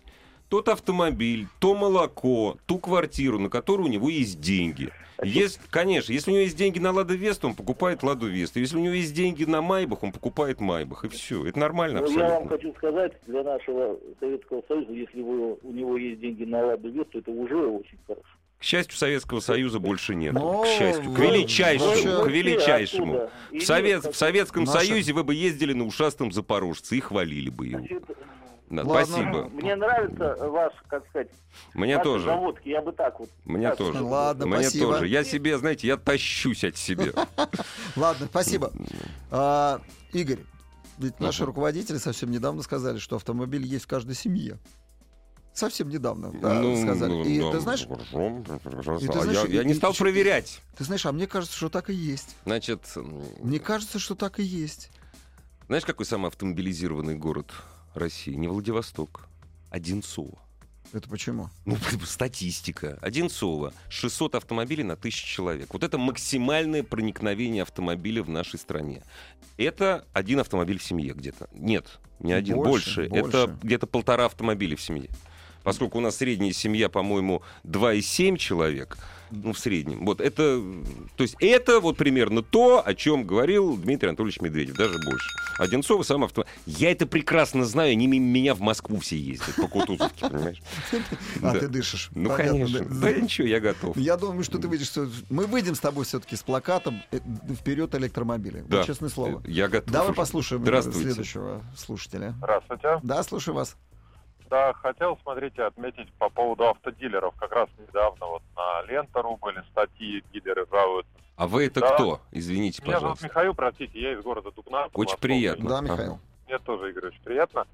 тот автомобиль, то молоко, ту квартиру, на которую у него есть деньги. Есть, конечно, если у него есть деньги на Лада Веста, он покупает Ладу Весту. Если у него есть деньги на Майбах, он покупает Майбах. И все. Это нормально Ну, я вам абсолютно. хочу сказать, для нашего Советского Союза, если вы, у него есть деньги на Ладу Весту, это уже очень хорошо. К счастью, Советского Союза больше нет. Ну, к счастью, к вы- величайшему, вообще- к величайшему. В, Совет- в Советском Наша- Союзе вы бы ездили на ушастом запорожце и хвалили бы его. Да, Ладно. спасибо. Мне нравится ваш, как сказать, Мне тоже. заводки, я бы так вот. Мне так тоже. Ладно, Мне спасибо. тоже. Я себе, знаете, я тащусь от себя. (laughs) Ладно, спасибо. А, Игорь, ведь наши руководители совсем недавно сказали, что автомобиль есть в каждой семье. Совсем недавно да, Ну, сказали. ну, и да, ты знаешь, хорошо, хорошо. и ты А знаешь, я, я не и- стал и- проверять. ты знаешь, а мне кажется, что так и есть. Значит, Мне кажется, что так и есть. знаешь, какой самый автомобилизированный город России? Не Владивосток, Одинцово. Это почему? Ну, (laughs) статистика. Одинцово. 600 автомобилей на 1000 человек. Вот это максимальное проникновение автомобиля в нашей стране. Это один автомобиль в семье где-то. Нет, не один, Больше, больше. Это больше. где-то полтора автомобиля в семье. Поскольку у нас средняя семья, по-моему, 2,7 человек, ну, в среднем. Вот это, то есть это вот примерно то, о чем говорил Дмитрий Анатольевич Медведев, даже больше. Одинцово сам автомобиль. Я это прекрасно знаю, они мимо меня в Москву все ездят по Кутузовке, понимаешь? А, Да. ты дышишь. Ну, Понятно, конечно. да. Да ничего, я готов. Я думаю, что ты выйдешь. Мы выйдем с тобой все-таки с плакатом э, вперед электромобили. Вот Да. честное слово. Я готов. Давай уже. послушаем э, следующего слушателя. Здравствуйте. Да, слушаю вас. Да, хотел, смотрите, отметить по поводу автодилеров. Как раз недавно вот на Лентору были статьи, дилеры жалуются. А вы это Да. кто? Извините, Меня зовут пожалуйста. Михаил, простите, я из города Дубна. Очень приятно. Да. Михаил. Мне тоже, Игорь, очень приятно.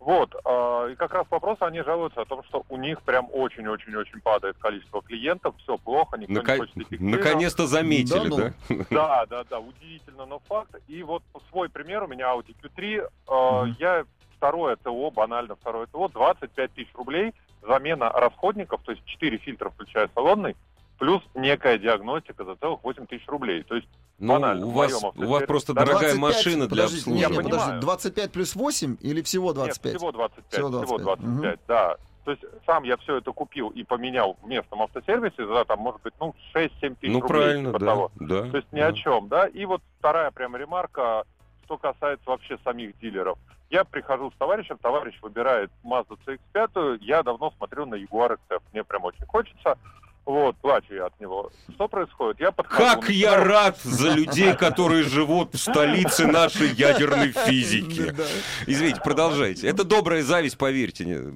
Вот, а, и как раз вопрос, они жалуются о том, что у них прям очень-очень-очень падает количество клиентов, все плохо, никто Нака- не хочет эффективно. Наконец-то заметили, Да да? ну. Да, да, да, удивительно, но факт. И вот свой пример, у меня Audi Q3, э, Мгм. я второе ТО, банально второе ТО, 25 тысяч рублей, замена расходников, то есть 4 фильтра, включая салонный, плюс некая диагностика за целых 8 тысяч рублей. То есть Ну, Банально, у вас, у вас просто Да, дорогая 25, машина для подожди, обслуживания. Нет, Я подожди, понимаю. 25 плюс 8 или всего 25? Нет, всего 25. Всего Всего 25, 25, да. То есть сам я все это купил и поменял в местном автосервисе за, там, может быть, ну, 6-7 тысяч Ну, рублей. правильно, типа да. того. да. То есть ни да. о чем, да. И вот вторая прям ремарка, что касается вообще самих дилеров. Я прихожу с товарищем, товарищ выбирает Mazda CX-5, я давно смотрю на Jaguar XF, мне прям очень хочется. Вот, плачу я от него. Что происходит? Я подхожу... Как я рад за людей, которые живут в столице нашей ядерной физики. Извините, продолжайте. Это добрая зависть, поверьте.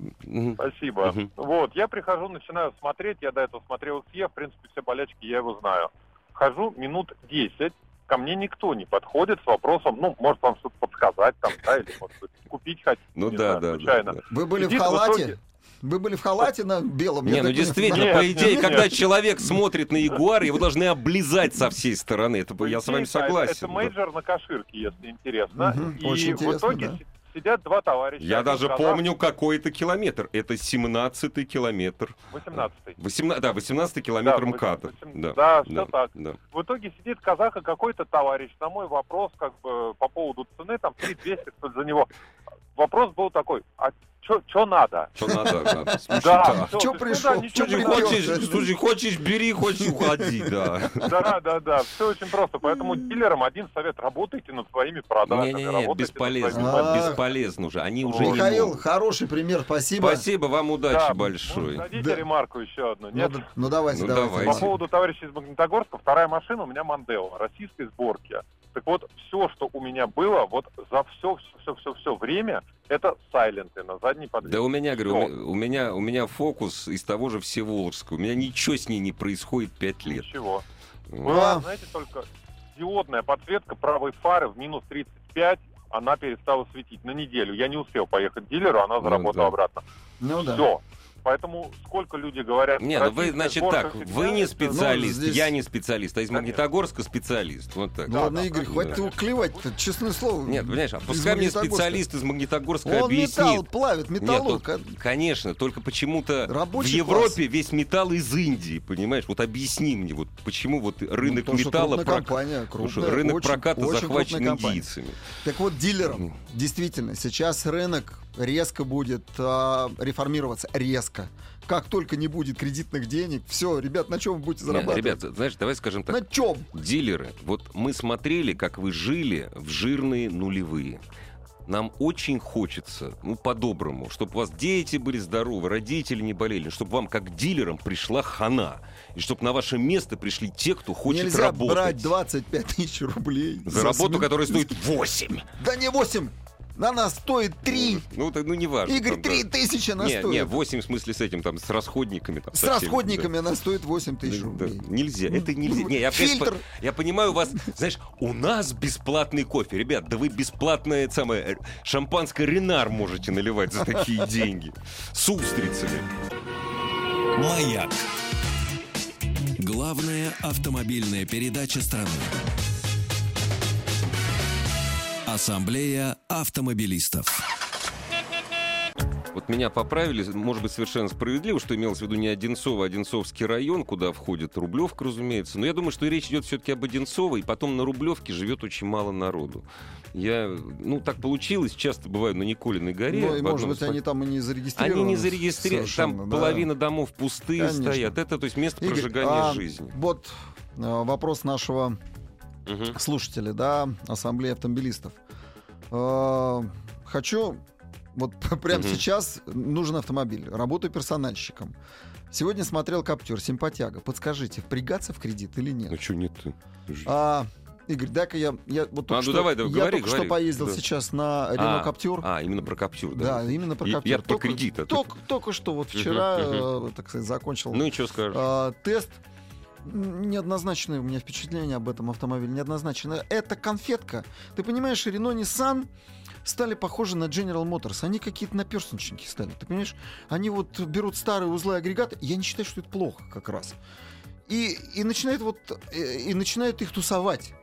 Спасибо. Вот, я прихожу, начинаю смотреть, я до этого смотрел XE, в принципе, все болячки я его знаю. Хожу минут 10, ко мне никто не подходит с вопросом, ну, может, вам что-то подсказать там, да, или, может быть, купить хотите, Ну не да, знаю, да, да, случайно. да. Вы были в Сидит в халате? итоге- Вы были в халате на белом? Не, ну так действительно, Нет, по идее, нет, когда нет. человек смотрит на Ягуар, его должны облизать со всей стороны. Это По я с вами да, согласен. Это да. мейджор на коширке, если интересно. Мгм, И очень в интересно, итоге да. Си- сидят два товарища. Я даже казах, помню какой-то километр. Это 17-й километр. 18-й. 18, да, 18 километр Да, МКАДа. восемь- Да, да, всё так. да. В итоге сидит казах и какой-то товарищ. На мой вопрос, как бы, по поводу цены, там, 3200 что ли, за него. Вопрос был такой, а что надо? Что надо. Слушай, Да, (laughs) ну Слушай, не припёр? хочешь, надо. слушай, хочешь, бери, хочешь, уходи, да. Да, да, да, все очень просто. Поэтому дилерам один совет, работайте над своими продажами. Работайте над бесполезно, бесполезно уже. Они уже не Михаил, хороший пример, спасибо. Спасибо вам, удачи Да, большое. может, Дадите Да. ремарку еще одну, Ну, нет? ну давайте, Ну, давайте. По поводу товарища из Магнитогорска, вторая машина у меня Мандела, российской сборки. Так вот, все, что у меня было, вот за все, все, все, все время, это сайленты на задней подвеске. Да у меня, говорю, у меня- у меня, у меня фокус из того же Всеволожского. У меня ничего с ней не происходит пять лет. Ничего. Была, А. знаете, только диодная подсветка правой фары в минус 35, она перестала светить на неделю. Я не успел поехать к дилеру, она заработала да. обратно. Ну да. Все. Поэтому сколько люди говорят... Не, ну вы, значит, так, вы не это- специалист, Ну, здесь- я не специалист, а из. Магнитогорска специалист. Вот так. Ну ладно, да, Игорь, да, хватит да. его клевать честное слово. Нет, понимаешь, а пускай мне специалист из Магнитогорска Он объяснит. металл плавит, металлург. Нет, ну, конечно, только почему-то Рабочий в Европе весь металл из Индии, понимаешь? Вот объясни мне, вот почему вот рынок Ну, потому что металла крупная прок- компания, крупная, рынок очень- проката очень захвачен индийцами. Так вот, дилерам, действительно, сейчас рынок резко будет а, реформироваться. Резко. Как только не будет кредитных денег, все, ребят, на чем вы будете зарабатывать? ребят, знаешь, давай скажем так. на чем? Дилеры, вот мы смотрели, как вы жили в жирные нулевые. Нам очень хочется, ну, по-доброму, чтобы у вас дети были здоровы, родители не болели, чтобы вам, как дилерам, пришла хана. И чтобы на ваше место пришли те, кто хочет Нельзя работать. брать 25 тысяч рублей. За работу, смен- которая стоит 8. Да не 8, она стоит 3. Ну, это, ну, не важно. Игорь, там, да. 3 тысячи она не, стоит. не, 8 в смысле с этим, там, с расходниками. Там, С со всеми, расходниками она стоит 8 да. тысяч Да, рублей. Нельзя, это нельзя. Не, я, Фильтр. по- я понимаю, у вас, знаешь, у нас бесплатный кофе. Ребят, да вы бесплатное самое, э, шампанское Ренар можете наливать за такие деньги. С устрицами. Маяк. Главная автомобильная передача страны. Ассамблея автомобилистов. Вот меня поправили, может быть, совершенно справедливо, что имелось в виду не Одинцово, а Одинцовский район, куда входит Рублевка, разумеется. Но я думаю, что речь идет все-таки об Одинцово, и потом на Рублевке живет очень мало народу. Я, ну, так получилось, часто бываю на Николиной горе. Ну, и, может быть, из они там и не зарегистрированы. Они не зарегистрированы, там да. половина домов пустые Конечно. стоят. Это, то есть, место Игорь, прожигания а, жизни. Вот э, вопрос нашего Мгм. слушателя, да, Ассамблеи автомобилистов. Э, Хочу, вот (laughs) прямо сейчас нужен автомобиль, работаю персональщиком. Сегодня смотрел Каптюр, симпатяга. Подскажите, впрягаться в кредит или Ну, нет? что нет? А, Игорь, дай-ка я, я вот только А, ну что, давай, давай, я говори, только говори. что поездил Да. сейчас на Рено А, Каптюр. А, именно про Каптюр, да? Да, именно про Я- Каптюр. я про кредит, а ты- только, только что, вот вчера, Мгм, э, так сказать, закончил Ну и что скажешь? а, тест. Неоднозначное у меня впечатление об этом автомобиле. Неоднозначное. Это конфетка. Ты понимаешь, Renault Nissan стали похожи на General Motors. Они какие-то наперстничники стали. Ты понимаешь? Они вот берут старые узлы агрегата. Я не считаю, что это плохо как раз. И, и начинают вот э, и начинают их тусовать.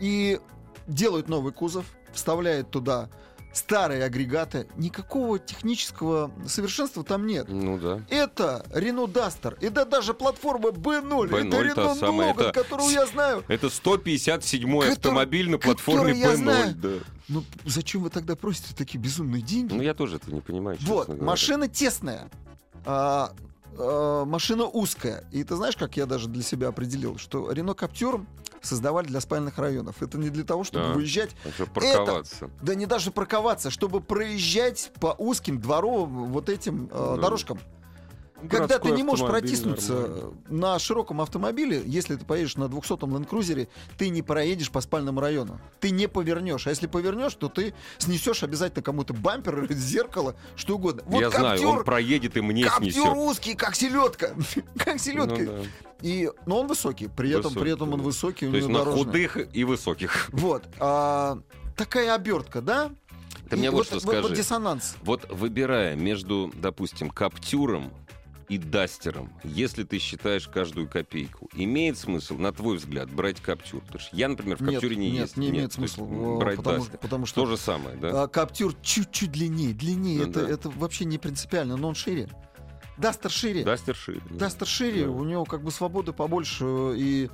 И делают новый кузов, вставляют туда старые агрегаты. Никакого технического совершенства там нет. Ну да. Это Renault Duster. И да даже платформа B0. B0 это Renault самая, Logan, это- которую я знаю. Это 157-й Который- автомобиль на платформе который я P0. знаю. Да. Ну зачем вы тогда просите такие безумные деньги? Ну я тоже этого не понимаю, вот, машина тесная. а, а, машина узкая. И ты знаешь, как я даже для себя определил, что Renault Captur создавали для спальных районов. Это не для того, чтобы Да. выезжать А что, парковаться. Да не даже парковаться, чтобы проезжать по узким дворовым вот этим э, Да. дорожкам. Когда ты не можешь протиснуться нормально. на широком автомобиле, если ты поедешь на 200-м Land Cruiser, ты не проедешь по спальному району. Ты не повернешь. А если повернешь, то ты снесешь обязательно кому-то бампер, зеркало, что угодно. Вот Я знаю, Каптюр- он проедет и мне Каптюр снесет. узкий, как селедка. (laughs) как селедка. Ну да. И, но он высокий. При этом, Высокий, при этом он высокий, То есть на худых и высоких. Вот. а, такая обертка, да? Ты И мне вот что вот, скажи. вот диссонанс. Вот выбирая между, допустим, Каптюром и Дастером, если ты считаешь каждую копейку, имеет смысл, на твой взгляд, брать Каптюр? Потому что я, например, в Нет, Каптюре не нет, ездил. не имеет есть смысла. брать потому, Дастер. потому что То же самое, да? а, Каптюр чуть-чуть длиннее. Длиннее. Ну это, да. это вообще не принципиально, но он шире. Дастер шире. Дастер шире. да. Дастер шире, Да. у него как бы свободы побольше и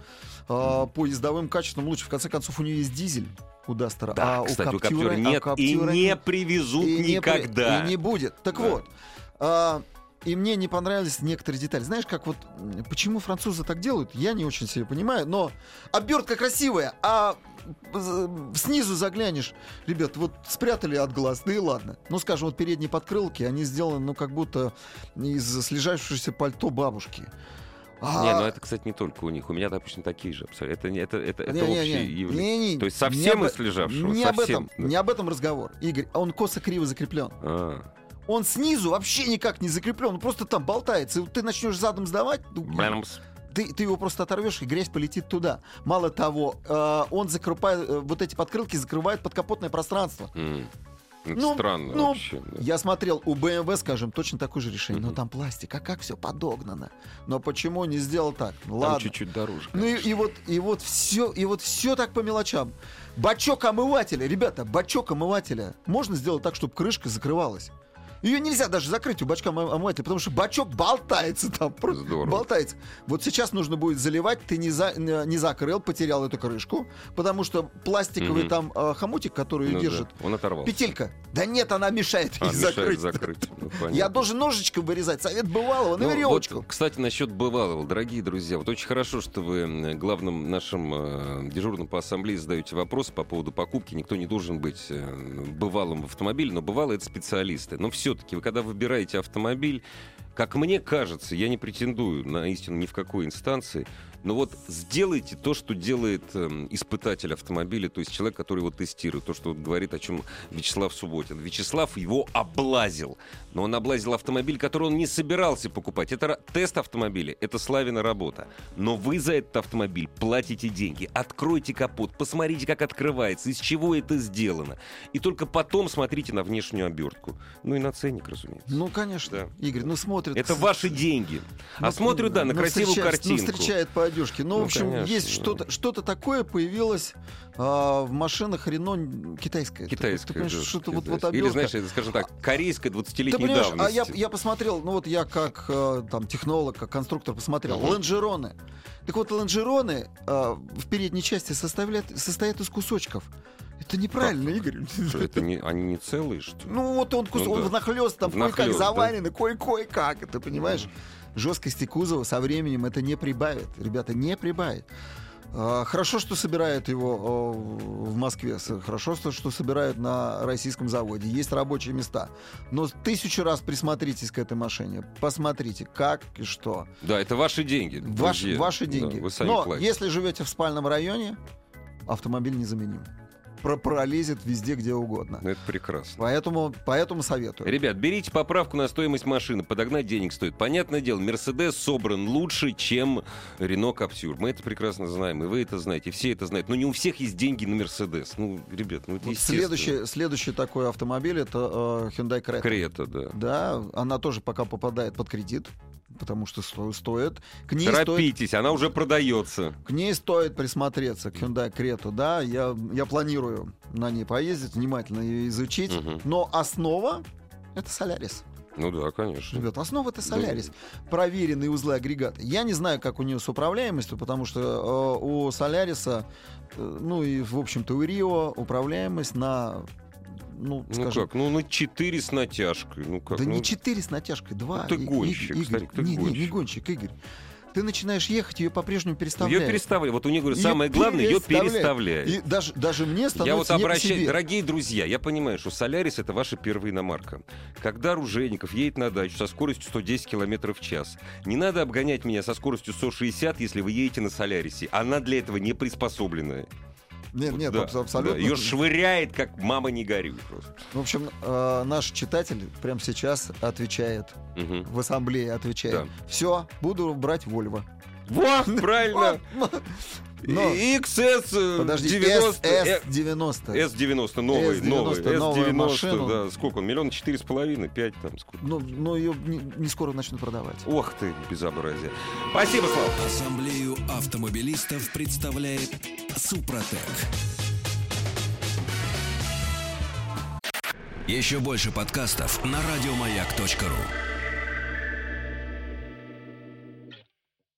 а, по ездовым качествам лучше. В конце концов, у нее есть дизель у Дастера. Да, а кстати, у Каптюра, Каптюра а нет Каптюра и не привезут и не никогда. и не будет. Так Да. вот, а, и мне не понравились некоторые детали. Знаешь, как вот, почему французы так делают, я не очень себе понимаю, но обертка красивая, а з- снизу заглянешь, ребят, вот спрятали от глаз, да и ладно. Ну, скажем, вот передние подкрылки, они сделаны, ну, как будто из слежавшегося пальто бабушки. А- Не, ну это, кстати, не только у них. У меня, допустим, такие же абсолютно. Это, не- это, это, это Не, не, общее не, явление. не, не, То есть не совсем об- из лежавшего? Не об совсем, этом, да. не об этом разговор. Игорь, а он косо-криво закреплен. А, Он снизу вообще никак не закреплен, он просто там болтается. И вот ты начнешь задом сдавать, ну, ты, ты его просто оторвешь, и грязь полетит туда. Мало того, э, он закрывает, э, вот эти подкрылки закрывают подкапотное пространство. М. Это Ну, странно ну, вообще. да. Я смотрел у BMW, скажем, точно такое же решение. Но Мгм. там пластик, а как все подогнано? Но почему не сделал так? Ну, Там ладно. чуть-чуть дороже. Ну и, конечно. и вот и вот все и вот все так по мелочам. Бачок омывателя, ребята, бачок омывателя можно сделать так, чтобы крышка закрывалась. Ее нельзя даже закрыть у бачка омы- омывателя, потому что бачок болтается там, просто Здорово. болтается. Вот сейчас нужно будет заливать, ты не, за- не закрыл, потерял эту крышку, потому что пластиковый Мгм. там э, хомутик, который ее Ну да, держит, Он оторвался. петелька. Да нет, она мешает А, (laughs) ей мешает закрыть. закрыть. Ну, Я должен ножичком вырезать. Совет бывалого на Ну, веревочку. вот, кстати, насчет бывалого, дорогие друзья, вот очень хорошо, что вы главным нашим э, дежурным по ассамблее задаете вопросы по поводу покупки. Никто не должен быть э, бывалым в автомобиле, но бывалые это специалисты. Но все-таки когда выбираете автомобиль, как мне кажется, я не претендую на истину ни в какой инстанции, но вот сделайте то, что делает эм, испытатель автомобиля, то есть человек, который его тестирует, то, что вот говорит, о чем Вячеслав Субботин. Вячеслав его облазил, но он облазил автомобиль, который он не собирался покупать. Это тест автомобиля, это Славина работа. Но вы за этот автомобиль платите деньги. Откройте капот, посмотрите, как открывается, из чего это сделано. И только потом смотрите на внешнюю обертку. Ну и на ценник, разумеется. Ну, конечно. Да. Игорь, ну смотрят. Это ваши деньги. Ну, А смотрю, да, на ну, красивую встречает- картинку. Ну, встречает по одежке. Ну, в Ну, общем, конечно, есть да. что-то, что-то такое появилось а, в машинах Рено китайское. Ты- Китайская. Ты, понимаешь, да, что-то вот, вот китайская. Или, обертка. знаешь, это, скажем так, корейская Ты 20-летней понимаешь, а давности. я, я посмотрел, ну вот я как э, там технолог, как конструктор посмотрел, Мгм. лонжероны. Так вот, лонжероны э, в передней части составляют, состоят из кусочков. Это неправильно, Игорь. Что, это не, они не целые, что ли? Ну вот он, кус... Ну он да. внахлёст, там кое-как Внахлёст, да. кое-кое-как, ты понимаешь? Жесткости кузова со временем это не прибавит, ребята, не прибавит. А, Хорошо, что собирают его о, в Москве, хорошо, что, собирают на российском заводе, есть рабочие места. Но тысячу раз присмотритесь к этой машине, посмотрите, как и что. Да, это ваши деньги. Ваш- ваши Да, деньги. сами Но платите. если живете в спальном районе, автомобиль незаменим. Про пролезет везде, где угодно. Это прекрасно. Поэтому, поэтому советую. Ребят, берите поправку на стоимость машины. Подогнать денег стоит. Понятное дело, Мерседес собран лучше, чем Рено Каптюр. Мы это прекрасно знаем, и вы это знаете, и все это знают. Но не у всех есть деньги на Мерседес. Ну, ребят, ну это Вот следующий, следующий такой автомобиль это э, Hyundai Creta. Крета, да. Да, она тоже пока попадает под кредит, потому что сто- стоит. К ней, стоит, Торопитесь, она уже продается. к ней стоит присмотреться, к Hyundai Creta, да. Я, я планирую на ней поездить, внимательно ее изучить. Мгм. Но основа это Солярис. Ну да, конечно. Ребят, основа это Солярис. Проверенные узлы агрегата. Я не знаю, как у нее с управляемостью, потому что э, у Соляриса, э, ну и, в общем-то, у Рио управляемость на, ну, Ну скажем, как, ну на 4 с натяжкой. Ну как, Да ну, не 4 с натяжкой, 2. Ну, ты гонщик, Старик, ты не, не, не гонщик. гонщик, Игорь. Ты начинаешь ехать, ее по-прежнему Ее переставляют. переставляй. Вот у нее, говорю, самое главное, ее переставляют. И даже, даже мне становится Я вот обращаюсь, дорогие друзья, я понимаю, что Солярис это ваша первая иномарка. Когда Оружейников едет на дачу со скоростью 110 км в час, не надо обгонять меня со скоростью 160, если вы едете на Солярисе. Она для этого не приспособленная. Нет, нет, Да, абс- абсолютно. Ее швыряет, как мама не горюй просто. В общем, э, наш читатель прямо сейчас отвечает, Мгм. в ассамблее отвечает. Да. Все, буду брать Вольво. Во, правильно! Но- XS э, Подожди, 90, э, S90. S90, новый, S90, новый, новая S90, машина. да, сколько он, миллион четыре с половиной, пять там, сколько. Ну, но ее не, не скоро начнут продавать. Ох ты, безобразие. Спасибо, Слава. Ассамблею автомобилистов представляет Супротек. Еще больше подкастов на радиомаяк.ру.